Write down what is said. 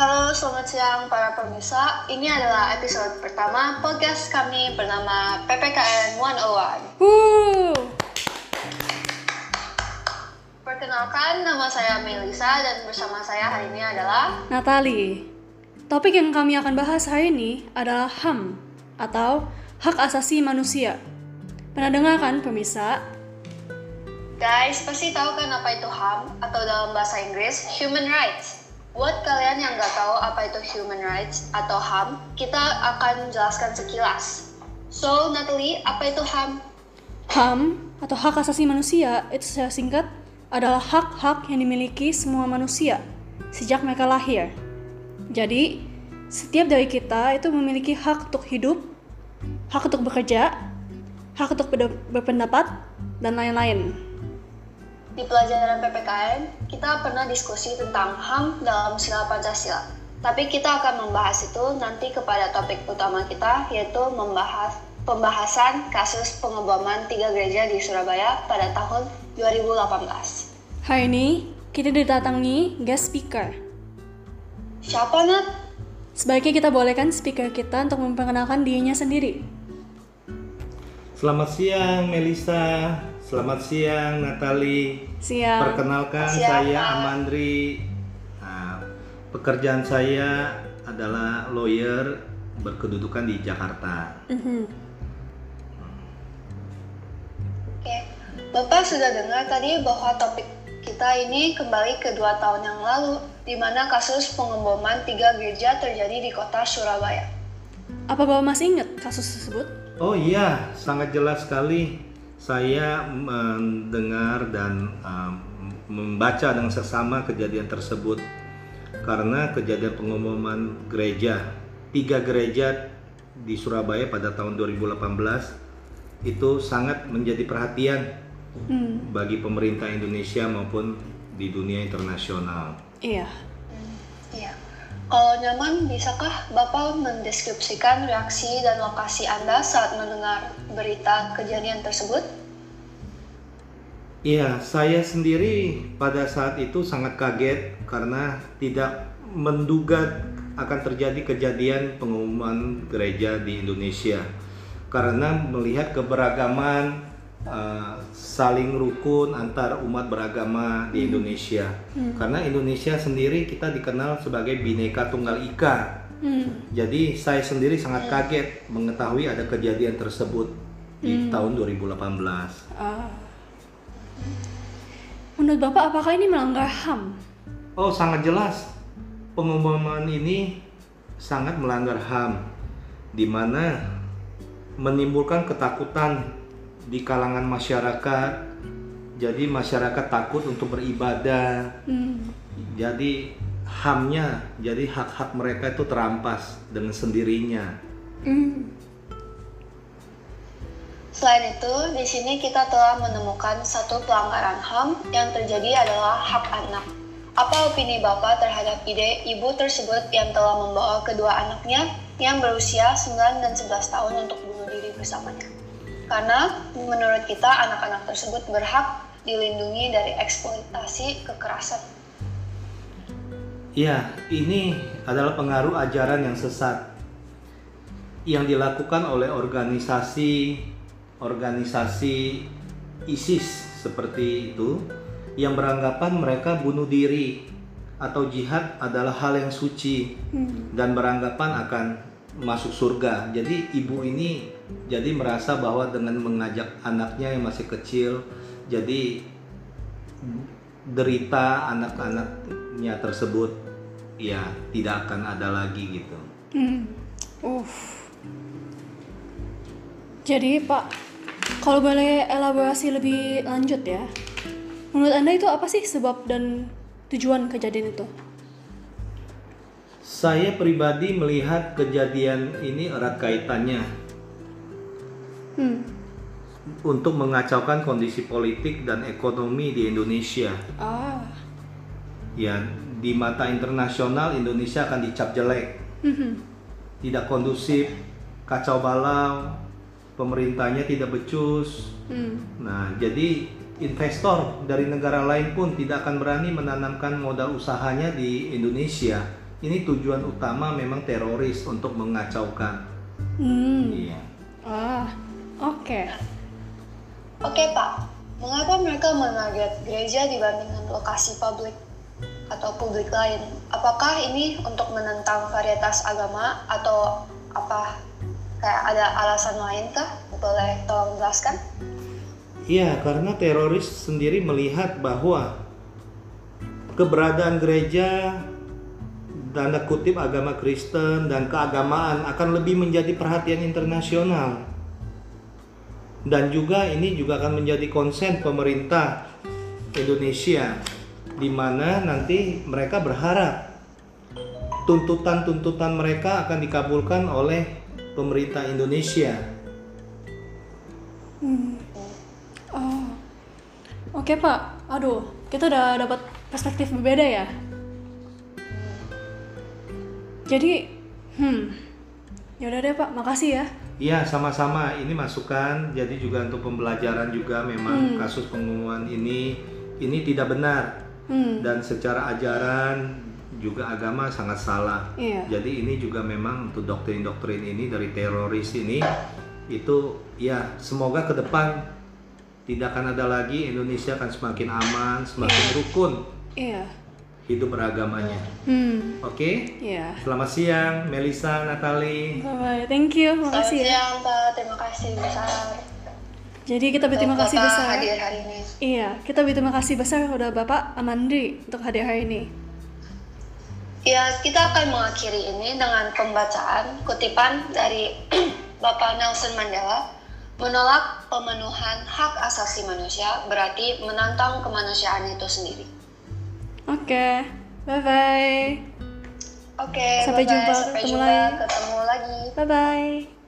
Halo, selamat siang para pemirsa. Ini adalah episode pertama podcast kami bernama PPKN 101. Wuh, Perkenalkan, nama saya Melisa dan bersama saya hari ini adalah Natali. Topik yang kami akan bahas hari ini adalah HAM atau Hak Asasi Manusia. Pernah dengar kan pemirsa? Guys, pasti tahu kan apa itu HAM atau dalam bahasa Inggris Human Rights. Buat kalian yang nggak tahu apa itu Human Rights atau HAM, kita akan jelaskan sekilas. So, Natalie, apa itu HAM? HAM atau Hak Asasi Manusia itu secara singkat adalah hak-hak yang dimiliki semua manusia sejak mereka lahir. Jadi, setiap dari kita itu memiliki hak untuk hidup, hak untuk bekerja, hak untuk berpendapat, dan lain-lain. Di pelajaran PPKN, kita pernah diskusi tentang HAM dalam sila Pancasila. Tapi kita akan membahas itu nanti kepada topik utama kita, yaitu membahas pembahasan kasus pengeboman tiga gereja di Surabaya pada tahun 2018. Hari ini, kita didatangi guest speaker. Siapa, Nat? Sebaiknya kita bolehkan speaker kita untuk memperkenalkan dirinya sendiri. Selamat siang Melisa, selamat siang Natali. Siap. Perkenalkan Siang, saya Pak. Amandri. Nah, pekerjaan saya adalah lawyer berkedudukan di Jakarta. Mhm. Oke, Bapak sudah dengar tadi bahwa topik kita ini kembali ke dua tahun yang lalu, di mana kasus pengeboman tiga gereja terjadi di kota Surabaya. Apa Bapak masih ingat kasus tersebut? Oh iya, sangat jelas sekali. Saya mendengar dan um, membaca dengan seksama kejadian tersebut karena kejadian pengumuman gereja tiga gereja di Surabaya pada tahun 2018 itu sangat menjadi perhatian Hmm, bagi pemerintah Indonesia maupun di dunia internasional. iya. Iya. Kalau nyaman, bisakah Bapak mendeskripsikan reaksi dan lokasi Anda saat mendengar berita kejadian tersebut? Iya, saya sendiri pada saat itu sangat kaget karena tidak menduga akan terjadi kejadian pengumuman gereja di Indonesia. Karena melihat keberagaman eh, saling rukun antar umat beragama di Indonesia. Karena Indonesia sendiri kita dikenal sebagai bineka tunggal ika. Hmm, Jadi saya sendiri sangat kaget mengetahui ada kejadian tersebut di tahun 2018. ah. Menurut Bapak, apakah ini melanggar HAM? Oh, sangat jelas. Pengumuman ini sangat melanggar HAM di mana menimbulkan ketakutan di kalangan masyarakat. Jadi masyarakat takut untuk beribadah. Hmm, Jadi HAM-nya, jadi hak-hak mereka itu terampas dengan sendirinya. hmm, Selain itu, di sini kita telah menemukan satu pelanggaran HAM yang terjadi adalah hak anak. Apa opini Bapak terhadap ide ibu tersebut yang telah membawa kedua anaknya yang berusia 9 dan 11 tahun untuk bunuh diri bersamanya? Karena menurut kita anak-anak tersebut berhak dilindungi dari eksploitasi kekerasan. Iya, ini adalah pengaruh ajaran yang sesat yang dilakukan oleh organisasi organisasi ISIS seperti itu yang beranggapan mereka bunuh diri atau jihad adalah hal yang suci hmm, dan beranggapan akan masuk surga. Jadi ibu ini jadi merasa bahwa dengan mengajak anaknya yang masih kecil jadi derita anak-anaknya tersebut ya tidak akan ada lagi gitu. hmm. Uff. Jadi Pak, kalau boleh elaborasi lebih lanjut ya, menurut Anda itu apa sih sebab dan tujuan kejadian itu? Saya pribadi melihat kejadian ini erat kaitannya. Hmm, untuk mengacaukan kondisi politik dan ekonomi di Indonesia. ah, Ya, di mata internasional Indonesia akan dicap jelek, hmm, tidak kondusif, kacau balau, pemerintahnya tidak becus. hmm, Nah, jadi investor dari negara lain pun tidak akan berani menanamkan modal usahanya di Indonesia ini tujuan utama memang teroris untuk mengacaukan. Hmm. Iya. Ah, oke. Oke Pak, mengapa mereka menarget gereja dibandingkan lokasi publik atau publik lain? Apakah ini untuk menentang varietas agama atau apa? Kayak ada alasan lain kah? Boleh tolong jelaskan? Iya, karena teroris sendiri melihat bahwa keberadaan gereja tanda kutip agama Kristen dan keagamaan akan lebih menjadi perhatian internasional. Dan juga ini juga akan menjadi konsen pemerintah Indonesia di mana nanti mereka berharap tuntutan-tuntutan mereka akan dikabulkan oleh pemerintah Indonesia. Oh. Oke, Pak. Aduh, kita udah dapat perspektif berbeda ya. Jadi, hmm. Ya udah deh, Pak. Makasih ya. Iya, sama-sama. Ini masukan, jadi juga untuk pembelajaran juga memang kasus pengumuman ini ini tidak benar Hmm. dan secara ajaran juga agama sangat salah. Iya. Jadi ini juga memang untuk doktrin-doktrin ini dari teroris ini itu ya semoga ke depan tidak akan ada lagi Indonesia akan semakin aman, semakin rukun Iya. Hidup beragamanya. Hmm. Oke? Iya. Selamat siang Melisa, Natali. Bye-bye. Thank you. Selamat Makasih ya. siang Pak, terima kasih besar. Jadi kita berterima kasih Bapak besar. hadir hari ini. Iya, kita berterima kasih besar udah Bapak Amandri untuk hadir hari ini. Ya, kita akan mengakhiri ini dengan pembacaan kutipan dari Bapak Nelson Mandela. Menolak pemenuhan hak asasi manusia berarti menantang kemanusiaan itu sendiri. Oke. Bye-bye. Oke, Sampai bye-bye. jumpa, Sampai ketemu jumpa, lagi. ketemu lagi. Bye-bye.